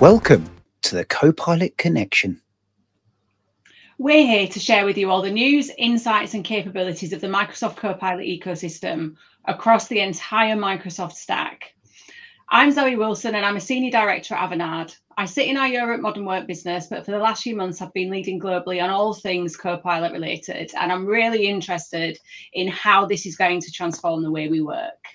Welcome to the Copilot Connection. We're here to share with you all the news, insights, and capabilities of the Microsoft Copilot ecosystem across the entire Microsoft stack. I'm Zoe Wilson and I'm a Senior Director at Avanade. I sit in our Europe Modern Work business, but for the last few months, I've been leading globally on all things Copilot related. And I'm really interested in how this is going to transform the way we work.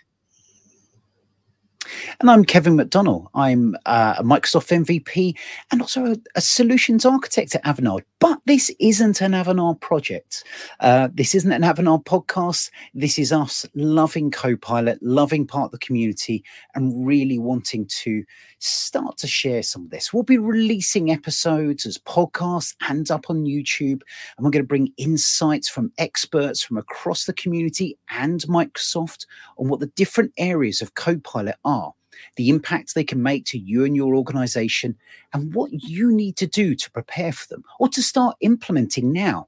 And I'm Kevin McDonnell. I'm uh, a Microsoft MVP and also a, a, solutions architect at Avanade. But this isn't an Avanade project. Uh, this isn't an Avanade podcast. This is us loving Copilot, loving part of the community, and really wanting to start to share some of this. We'll be releasing episodes as podcasts and up on YouTube. And we're going to bring insights from experts from across the community and Microsoft on what the different areas of Copilot are the impact they can make to you and your organization, and what you need to do to prepare for them or to start implementing now,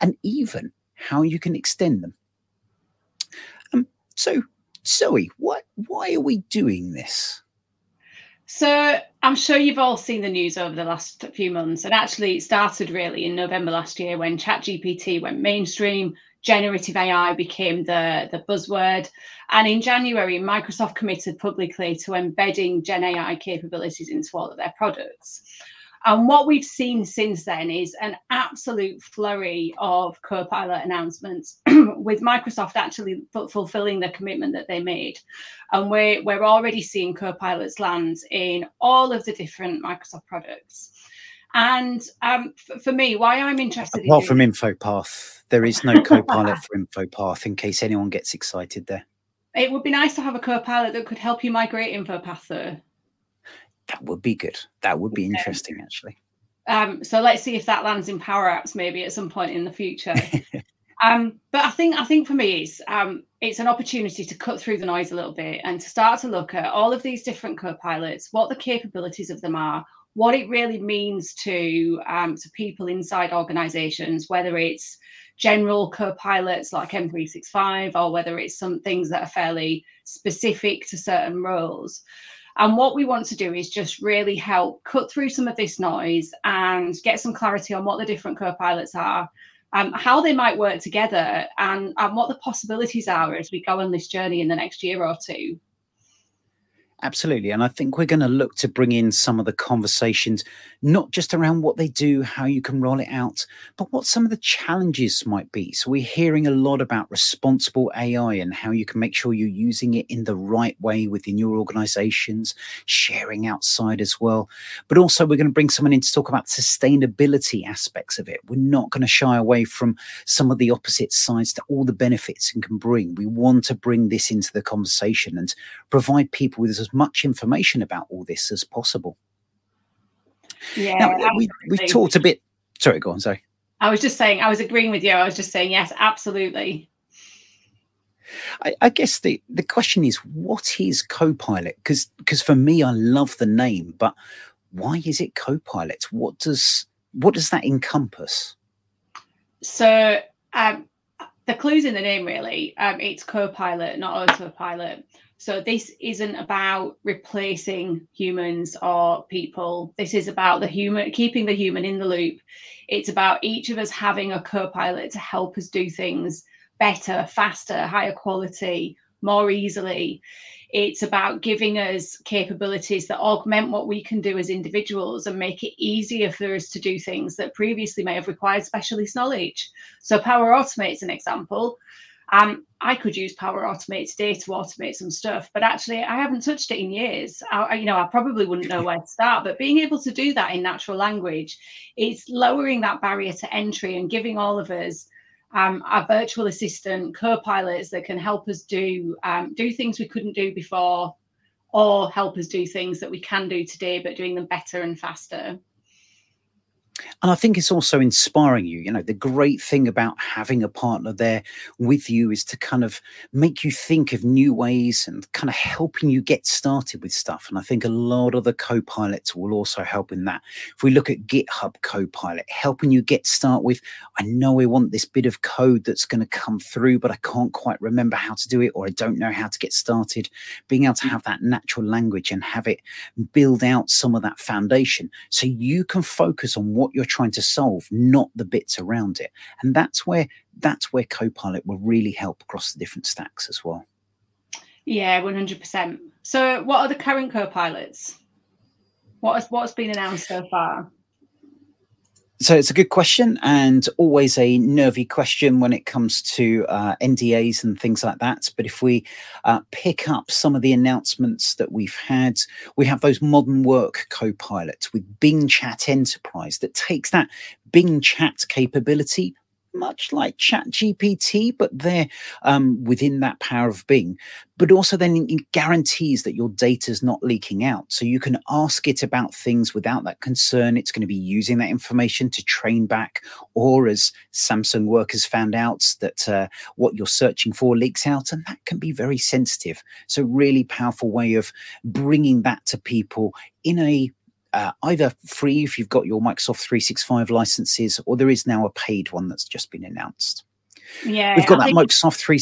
and even how you can extend them. Um, so, Zoe, what, why are we doing this? So I'm sure you've all seen the news over the last few months, and actually it started really in November last year when ChatGPT went mainstream generative AI became the, the buzzword. And in January, Microsoft committed publicly to embedding Gen AI capabilities into all of their products. And what we've seen since then is an absolute flurry of Copilot announcements, with Microsoft actually fulfilling the commitment that they made. And we're, we're already seeing Copilots land in all of the different Microsoft products. And um, f- for me, why I'm interested apart in from InfoPath, there is no Copilot for InfoPath. In case anyone gets excited there, it would be nice to have a Copilot that could help you migrate InfoPath, though. That would be good. That would be yeah. interesting, actually. Um, so let's see if that lands in Power Apps maybe at some point in the future. um, but I think I think for me it's um, it's an opportunity to cut through the noise a little bit and to start to look at all of these different co-pilots, what the capabilities of them are, what it really means to um, to people inside organizations, whether it's general co-pilots like M365 or whether it's some things that are fairly specific to certain roles. And what we want to do is just really help cut through some of this noise and get some clarity on what the different co-pilots are, um, how they might work together, and, and what the possibilities are as we go on this journey in the next year or two. Absolutely. And I think we're going to look to bring in some of the conversations, not just around what they do, how you can roll it out, but what some of the challenges might be. So we're hearing a lot about responsible AI and how you can make sure you're using it in the right way within your organizations, sharing outside as well. But also, we're going to bring someone in to talk about sustainability aspects of it. We're not going to shy away from some of the opposite sides to all the benefits it can bring. We want to bring this into the conversation and provide people with as much information about all this as possible. Yeah, now, we, we've talked a bit. Sorry, go on. Sorry. I was just saying, I was agreeing with you. I was just saying, yes, absolutely. I, I guess the, the question is, what is Copilot? Because because for me, I love the name, but why is it Copilot? What does what does that encompass? So um, the clues in the name really. Um, it's Copilot, not autopilot. So this isn't about replacing humans or people. This is about the human keeping the human in the loop. It's about each of us having a co-pilot to help us do things better, faster, higher quality, more easily. It's about giving us capabilities that augment what we can do as individuals and make it easier for us to do things that previously may have required specialist knowledge. So Power Automate is an example. Um, I could use Power Automate today to automate some stuff, but actually I haven't touched it in years. I, you know, I probably wouldn't know where to start. But being able to do that in natural language is lowering that barrier to entry and giving all of us um, our virtual assistant co-pilots that can help us do um, do things we couldn't do before, or help us do things that we can do today, but doing them better and faster. And I think it's also inspiring you. You know, the great thing about having a partner there with you is to kind of make you think of new ways and kind of helping you get started with stuff. And I think a lot of the co pilots will also help in that. If we look at GitHub Copilot, helping you get start with, I know I want this bit of code that's going to come through, but I can't quite remember how to do it, or I don't know how to get started. Being able to have that natural language and have it build out some of that foundation so you can focus on what you're trying to solve, not the bits around it. And that's where that's where Copilot will really help across the different stacks as well. Yeah, one hundred percent. So, what are the current Copilots? What has what's been announced so far? So it's a good question and always a nervy question when it comes to uh, NDAs and things like that. But if we uh, pick up some of the announcements that we've had, we have those modern work co-pilots with Bing Chat Enterprise that takes that Bing Chat capability much like ChatGPT, but they're um, within that power of Bing. But also, then it guarantees that your data is not leaking out. So you can ask it about things without that concern. It's going to be using that information to train back, or as Samsung workers found out, that uh, what you're searching for leaks out, and that can be very sensitive. So, really powerful way of bringing that to people in a uh, either free if you've got your Microsoft 365 licenses, or there is now a paid one that's just been announced. Yeah, we've got I that Microsoft 3.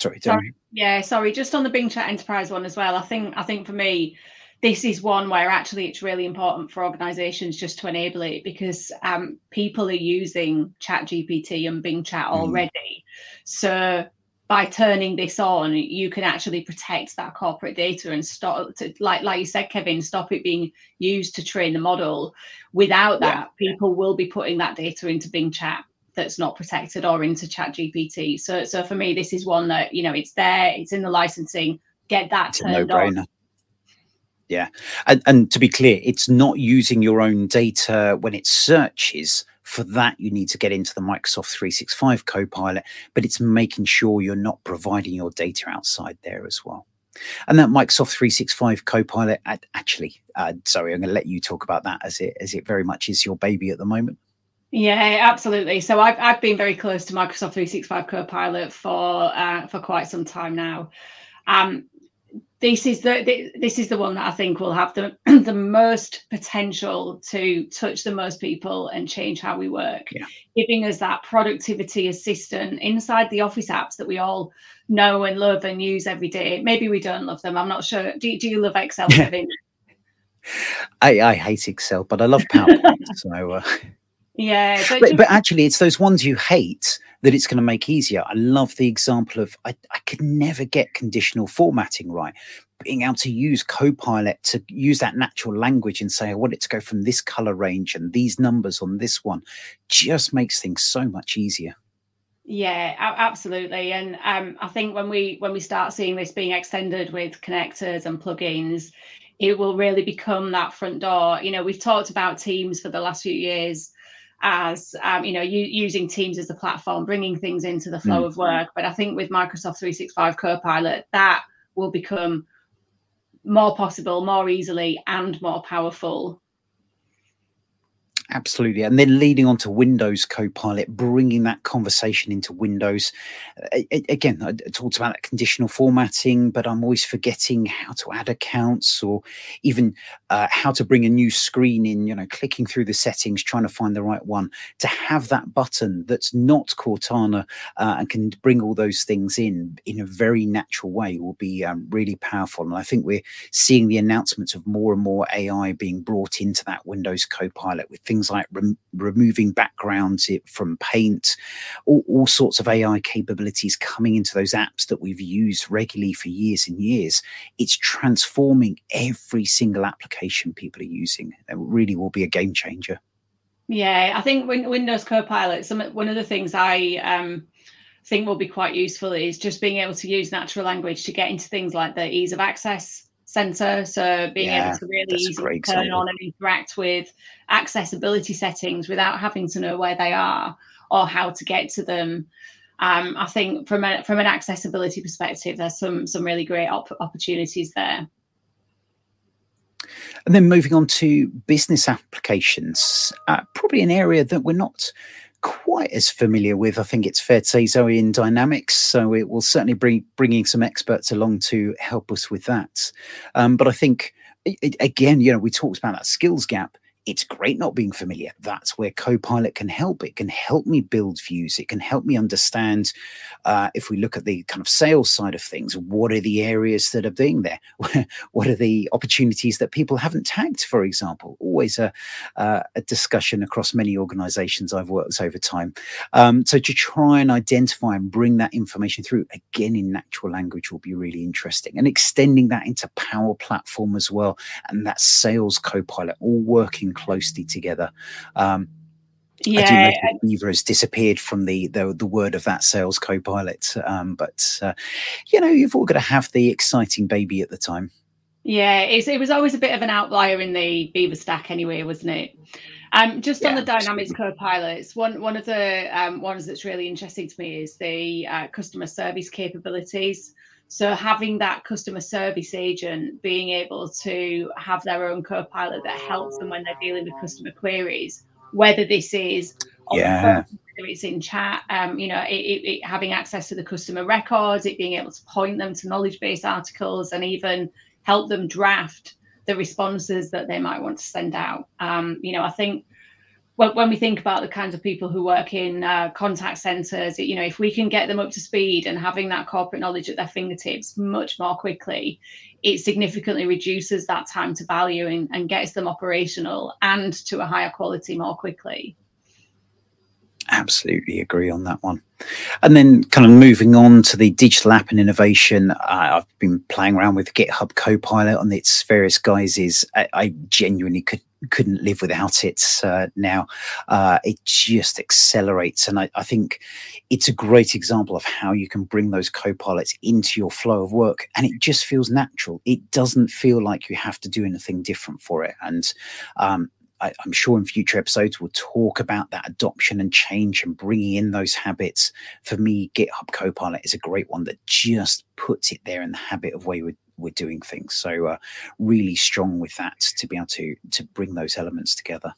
Sorry, sorry. Yeah, sorry. Just on the Bing Chat Enterprise one as well. I think I think for me, this is one where actually it's really important for organizations just to enable it because um, people are using Chat GPT and Bing Chat mm. already. Mm. So by turning this on, you can actually protect that corporate data and stop, to, like like you said, Kevin, stop it being used to train the model. Without that, yeah. people will be putting that data into Bing Chat that's not protected or into Chat GPT. So, so for me, this is one that you know it's there, it's in the licensing. Get that it's turned on. Yeah, and, and to be clear, it's not using your own data when it searches for that, you need to get into the Microsoft 365 Copilot, but it's making sure you're not providing your data outside there as well. And that Microsoft 365 Copilot, actually, uh, sorry, I'm going to let you talk about that as it as it very much is your baby at the moment. Yeah, absolutely. So I've I've been very close to Microsoft 365 Copilot for uh, for quite some time now. Um, this is the this is the one that I think will have the the most potential to touch the most people and change how we work, yeah. giving us that productivity assistant inside the Office apps that we all know and love and use every day. Maybe we don't love them. I'm not sure. Do, do you love Excel, Kevin? I, I hate Excel, but I love PowerPoint. so uh... yeah, but, but, but actually, it's those ones you hate that it's going to make easier. I love the example of I, I could never get conditional formatting right. Being able to use Copilot to use that natural language and say, I want it to go from this color range and these numbers on this one just makes things so much easier. Yeah, absolutely. And um, I think when we when we start seeing this being extended with connectors and plugins, it will really become that front door. You know, we've talked about Teams for the last few years as um, you know you, using teams as a platform bringing things into the flow mm. of work but i think with microsoft 365 copilot that will become more possible more easily and more powerful Absolutely. And then leading on to Windows Copilot, bringing that conversation into Windows. Again, I talked about conditional formatting, but I'm always forgetting how to add accounts or even uh, how to bring a new screen in, you know, clicking through the settings, trying to find the right one. To have that button that's not Cortana uh, and can bring all those things in in a very natural way will be um, really powerful. And I think we're seeing the announcements of more and more AI being brought into that Windows Copilot with things like rem- removing backgrounds from paint, all, all sorts of AI capabilities coming into those apps that we've used regularly for years and years. It's transforming every single application people are using. It really will be a game changer. Yeah, I think Windows Copilot, some one of the things I um, think will be quite useful is just being able to use natural language to get into things like the ease of access center. So being yeah, able to really easily turn on and interact with accessibility settings without having to know where they are or how to get to them. Um, I think from a, from an accessibility perspective, there's some some really great op- opportunities there. And then moving on to business applications, uh, probably an area that we're not quite as familiar with. I think it's fair to say Zoe in Dynamics, so it will certainly bring bringing some experts along to help us with that. Um, but I think again, you know, we talked about that skills gap it's great not being familiar. That's where Copilot can help. It can help me build views. It can help me understand, uh, if we look at the kind of sales side of things, what are the areas that are being there? what are the opportunities that people haven't tagged, for example? Always a, uh, a discussion across many organizations I've worked over time. Um, so to try and identify and bring that information through, again, in natural language will be really interesting. And extending that into Power Platform as well. And that sales Copilot all working working closely together. Um, yeah, Viva has disappeared from the, the, the word of that sales co-pilot. Um, but uh, you know, you've all got to have the exciting baby at the time. Yeah, it was always a bit of an outlier in the Viva stack, anyway, wasn't it? Um, just yeah, on the Dynamics co-pilots, one one of the um, ones that's really interesting to me is the uh, customer service capabilities. So having that customer service agent being able to have their own co-pilot that helps them when they're dealing with customer queries, whether this is yeah. Phone, it's in chat, um, you know, it, it, it, having access to the customer records, it being able to point them to knowledge-based articles, and even help them draft the responses that they might want to send out. Um, you know, I think when, when we think about the kinds of people who work in uh, contact centers, you know, if we can get them up to speed and having that corporate knowledge at their fingertips much more quickly, it significantly reduces that time to value and, and gets them operational and to a higher quality more quickly. Absolutely agree on that one. And then, kind of moving on to the digital app and innovation, uh, I've been playing around with GitHub Copilot on its various guises. I, I genuinely could couldn't live without it uh, now. Uh, it just accelerates. And I, I, think it's a great example of how you can bring those co-pilots into your flow of work. And it just feels natural. It doesn't feel like you have to do anything different for it. And um, I, am sure in future episodes we'll talk about that adoption and change and bringing in those habits. For me, GitHub Copilot is a great one that just puts it there in the habit of way we we're doing things. So uh, really strong with that to be able to to bring those elements together.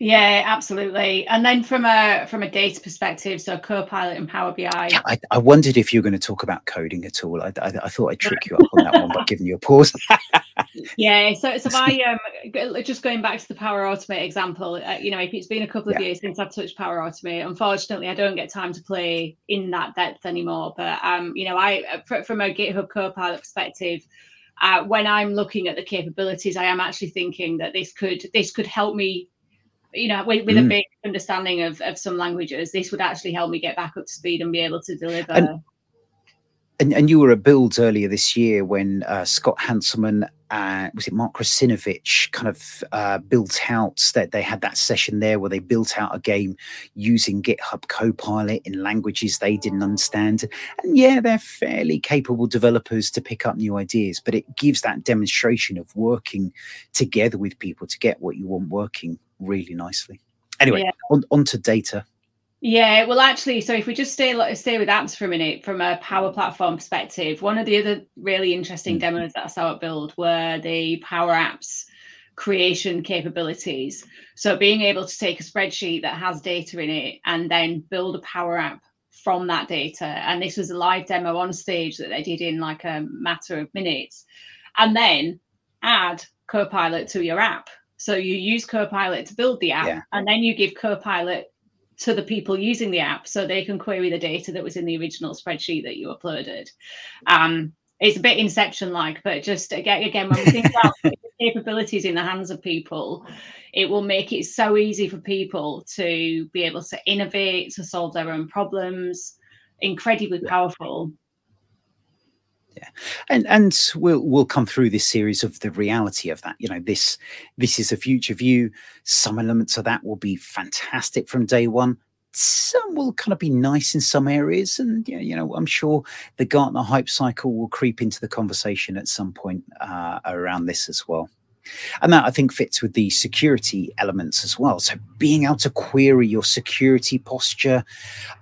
Yeah, absolutely. And then from a from a data perspective, so Copilot and Power BI. Yeah, I, I wondered if you were going to talk about coding at all. I, I, I thought I'd trick you up on that one by giving you a pause. yeah, so so I um just going back to the Power Automate example, uh, you know, if it's been a couple of yeah. years since I've touched Power Automate, unfortunately, I don't get time to play in that depth anymore. But um, you know, I uh, from a GitHub Copilot perspective. Uh, when I'm looking at the capabilities, I am actually thinking that this could this could help me you know, with, with mm. a big understanding of, of some languages, this would actually help me get back up to speed and be able to deliver. And, and, and you were at Builds earlier this year when uh, Scott Hanselman and was it Mark Russinovich kind of uh, built out that they had that session there where they built out a game using GitHub Copilot in languages they didn't understand. And yeah, they're fairly capable developers to pick up new ideas, but it gives that demonstration of working together with people to get what you want working really nicely. Anyway, yeah. on, on to data. Yeah, well, actually, so if we just stay stay with apps for a minute, from a Power Platform perspective, one of the other really interesting mm-hmm. demos that I saw at Build were the Power Apps creation capabilities. So being able to take a spreadsheet that has data in it and then build a Power App from that data. And this was a live demo on stage that they did in like a matter of minutes, and then add Copilot to your app. So you use Copilot to build the app, yeah. and then you give Copilot to the people using the app so they can query the data that was in the original spreadsheet that you uploaded. Um, it's a bit inception like, but just again, again, when we think about capabilities in the hands of people, it will make it so easy for people to be able to innovate, to solve their own problems. Incredibly powerful yeah. And and we'll we'll come through this series of the reality of that. You know this this is a future view. Some elements of that will be fantastic from day one. Some will kind of be nice in some areas. And you know i'm sure the gartner hype cycle will creep into the conversation at some point uh, around this as well And that I think fits with the security elements as well. So being able to query your security posture.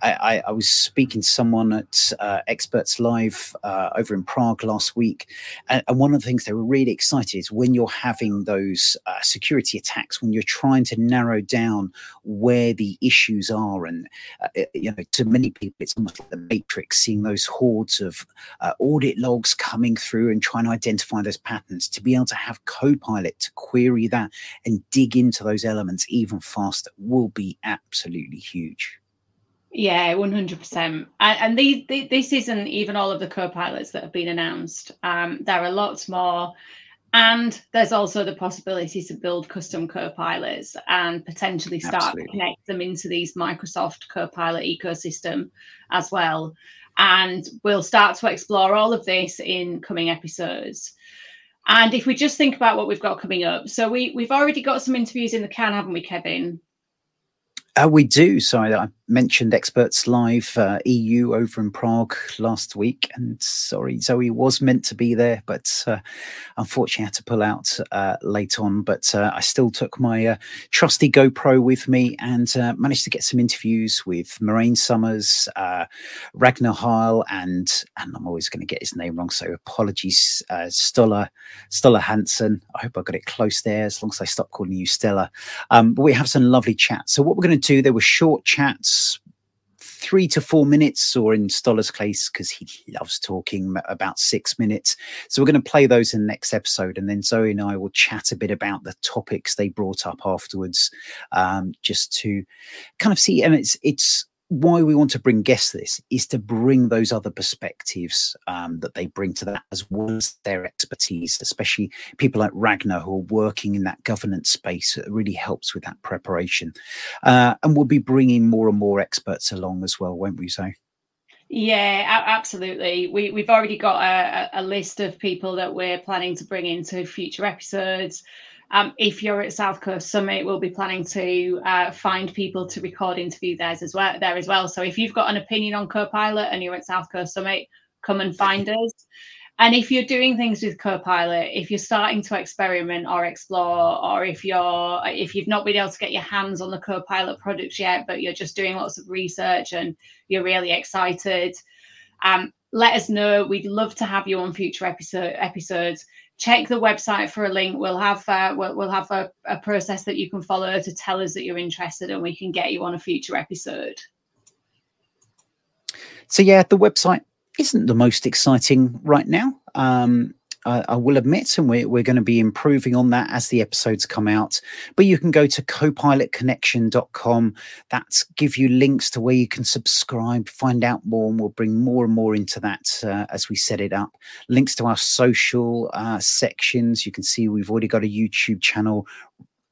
I, I, I was speaking to someone at uh, Experts Live uh, over in Prague last week, and, and, one of the things they were really excited is when you're having those uh, security attacks, when you're trying to narrow down where the issues are, and uh, you know, to many people, it's almost like the matrix, seeing those hordes of uh, audit logs coming through and trying to identify those patterns. To be able to have Copilot to query that and dig into those elements even faster will be absolutely huge. Yeah, one hundred percent. And these, this isn't even all of the co-pilots that have been announced. Um, there are lots more, and there's also the possibility to build custom co-pilots and potentially start Absolutely. to connect them into these Microsoft co-pilot ecosystem as well. And we'll start to explore all of this in coming episodes. And if we just think about what we've got coming up, so we we've already got some interviews in the can, haven't we, Kevin? Uh, we do. So mentioned Experts Live uh, EU over in Prague last week, and sorry, Zoe was meant to be there, but uh, unfortunately had to pull out uh, late on. But uh, I still took my uh, trusty GoPro with me and managed to get some interviews with Marijn Somers, Ragnar Heil, and and I'm always going to get his name wrong, so apologies, Stolla Stolla Hansen. I hope I got it close there, as long as I stop calling you Stella. Um, but we have some lovely chats. So what we're going to do, there were short chats three to four minutes, or in Stoller's case, because he loves talking, about six minutes. So we're going to play those in the next episode, and then Zoe and I will chat a bit about the topics they brought up afterwards, um, just to kind of see. And it's it's why we want to bring guests this is to bring those other perspectives um, that they bring to that as well as their expertise especially people like ragnar who are working in that governance space it really helps with that preparation uh, and we'll be bringing more and more experts along as well won't we say yeah, absolutely. We we've already got a, a list of people that we're planning to bring into future episodes. Um, if you're at South Coast Summit, we'll be planning to uh, find people to record interview there as well. There as well. So if you've got an opinion on Copilot and you're at South Coast Summit, come and find us. And if you're doing things with Copilot, if you're starting to experiment or explore, or if you're if you've not been able to get your hands on the Copilot products yet, but you're just doing lots of research and you're really excited, um, let us know. We'd love to have you on future episode episodes check the website for a link. We'll have uh, we'll, we'll have a, a process that you can follow to tell us that you're interested, and we can get you on a future episode. So yeah, the website isn't the most exciting right now. Um, I, I will admit, and we're, we're going to be improving on that as the episodes come out. But you can go to copilotconnection.com. That's give you links to where you can subscribe, find out more, and we'll bring more and more into that uh, as we set it up. Links to our social uh, sections. You can see we've already got a YouTube channel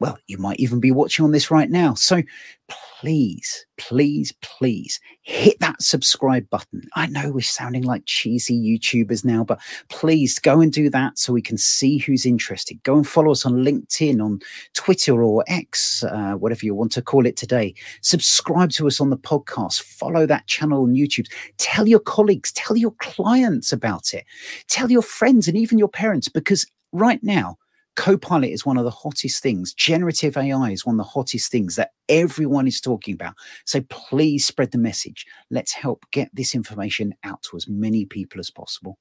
well, you might even be watching on this right now. So please, please, please hit that subscribe button. I know we're sounding like cheesy YouTubers now, but please go and do that so we can see who's interested. Go and follow us on LinkedIn, on Twitter or X, uh, whatever you want to call it today. Subscribe to us on the podcast. Follow that channel on YouTube. Tell your colleagues, tell your clients about it. Tell your friends and even your parents because right now, Copilot is one of the hottest things. Generative AI is one of the hottest things that everyone is talking about. So please spread the message. Let's help get this information out to as many people as possible.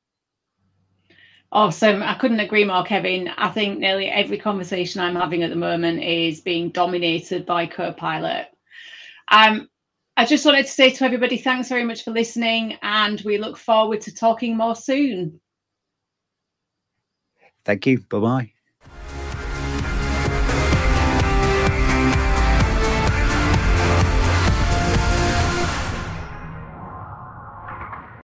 Awesome. I couldn't agree more, Kevin. I think nearly every conversation I'm having at the moment is being dominated by Copilot. Um, I just wanted to say to everybody, thanks very much for listening, and we look forward to talking more soon. Thank you. Bye bye.